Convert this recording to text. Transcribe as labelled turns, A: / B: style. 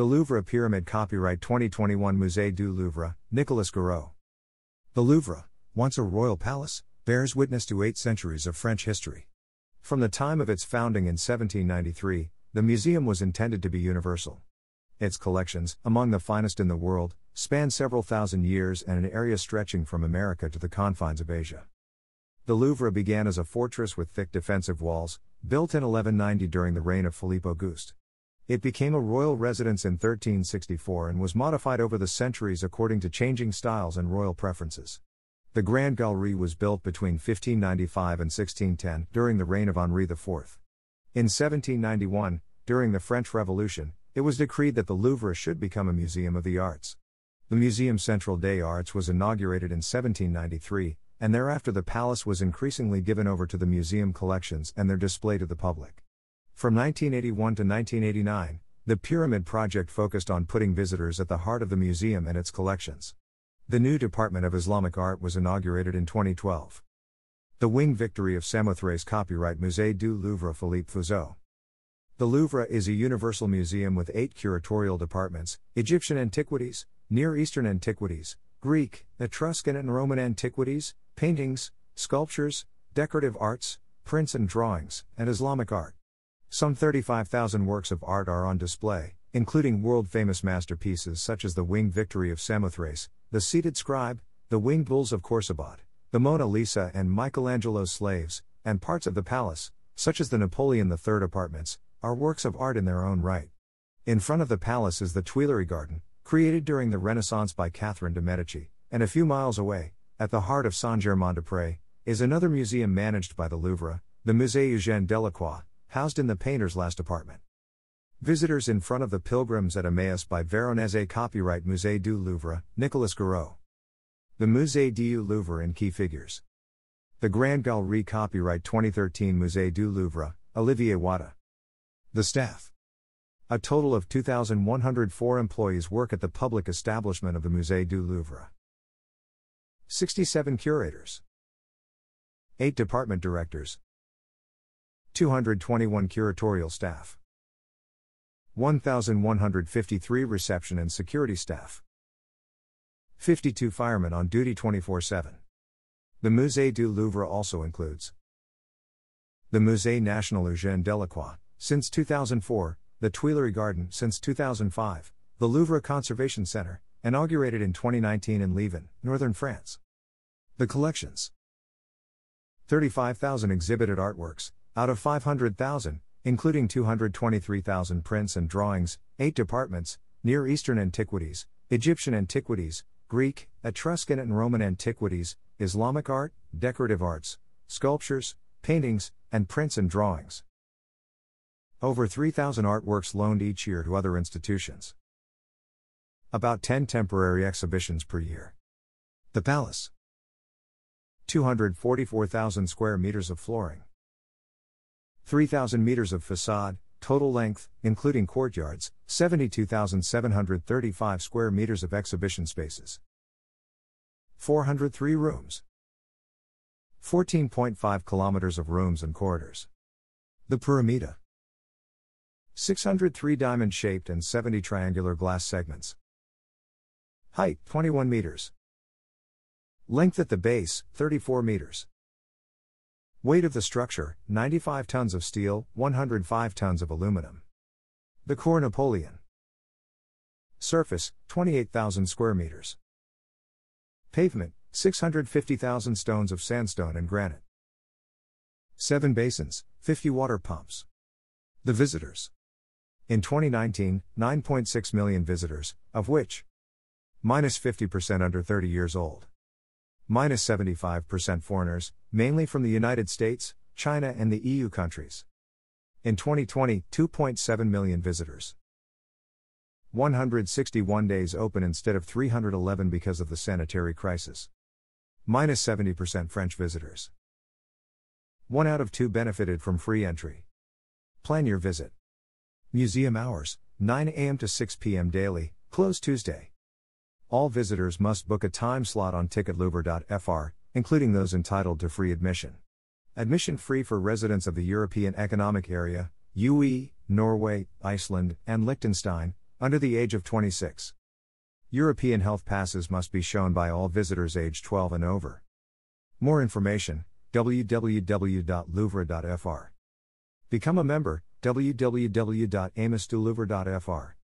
A: The Louvre Pyramid Copyright 2021 Musée du Louvre, Nicolas Gouraud. The Louvre, once a royal palace, bears witness to eight centuries of French history. From the time of its founding in 1793, the museum was intended to be universal. Its collections, among the finest in the world, span several thousand years and an area stretching from America to the confines of Asia. The Louvre began as a fortress with thick defensive walls, built in 1190 during the reign of Philippe Auguste. It became a royal residence in 1364 and was modified over the centuries according to changing styles and royal preferences. The Grand Gallery was built between 1595 and 1610 during the reign of Henri IV. In 1791, during the French Revolution, it was decreed that the Louvre should become a museum of the arts. The Museum Central des Arts was inaugurated in 1793, and thereafter the palace was increasingly given over to the museum collections and their display to the public. From 1981 to 1989, the Pyramid Project focused on putting visitors at the heart of the museum and its collections. The new Department of Islamic Art was inaugurated in 2012. The Wing Victory of Samothrace Copyright Musée du Louvre Philippe Fuzeau. The Louvre is a universal museum with eight curatorial departments Egyptian antiquities, Near Eastern antiquities, Greek, Etruscan, and Roman antiquities, paintings, sculptures, decorative arts, prints and drawings, and Islamic art. Some 35,000 works of art are on display, including world famous masterpieces such as the Winged Victory of Samothrace, the Seated Scribe, the Winged Bulls of Khorsabad, the Mona Lisa and Michelangelo's Slaves, and parts of the palace, such as the Napoleon III apartments, are works of art in their own right. In front of the palace is the Tuileries Garden, created during the Renaissance by Catherine de' Medici, and a few miles away, at the heart of Saint Germain des Prés, is another museum managed by the Louvre, the Musée Eugène Delacroix, housed in the painter's last apartment. Visitors in front of the Pilgrims at Emmaus by Veronese Copyright Musée du Louvre, Nicolas Gouraud. The Musée du Louvre in key figures. The Grand Galerie Copyright 2013 Musée du Louvre, Olivier Ouadah. The staff. A total of 2,104 employees work at the public establishment of the Musée du Louvre. 67 curators. 8 department directors. 221 curatorial staff. 1,153 reception and security staff. 52 firemen on duty 24 7. The Musée du Louvre also includes the Musée National Eugène Delacroix, since 2004, the Tuileries Garden since 2005, the Louvre Conservation Center, inaugurated in 2019 in Liévin, northern France. The collections 35,000 exhibited artworks, out of 500,000, including 223,000 prints and drawings, 8 departments Near Eastern antiquities, Egyptian antiquities, Greek, Etruscan, and Roman antiquities, Islamic art, decorative arts, sculptures, paintings, and prints and drawings. Over 3,000 artworks loaned each year to other institutions. About 10 temporary exhibitions per year. The Palace. 244,000 square meters of flooring. 3,000 meters of facade, total length, including courtyards, 72,735 square meters of exhibition spaces. 403 rooms. 14.5 kilometers of rooms and corridors. The Pyramida. 603 diamond shaped and 70 triangular glass segments. Height 21 meters. Length at the base 34 meters. Weight of the structure 95 tons of steel, 105 tons of aluminum. The Cour Napoleon. Surface 28,000 square meters. Pavement 650,000 stones of sandstone and granite. 7 basins, 50 water pumps. The visitors. In 2019, 9.6 million visitors, of which minus 50% under 30 years old minus 75% foreigners, mainly from the United States, China, and the EU countries. In 2020, 2.7 million visitors. 161 days open instead of 311 because of the sanitary crisis. Minus 70% French visitors. One out of two benefited from free entry. Plan your visit. Museum hours 9 a.m. to 6 p.m. daily, closed Tuesday all visitors must book a time slot on ticketlouvre.fr, including those entitled to free admission. Admission free for residents of the European Economic Area, UE, Norway, Iceland, and Liechtenstein, under the age of 26. European health passes must be shown by all visitors age 12 and over. More information www.louvre.fr. Become a member www.amisdulouvre.fr.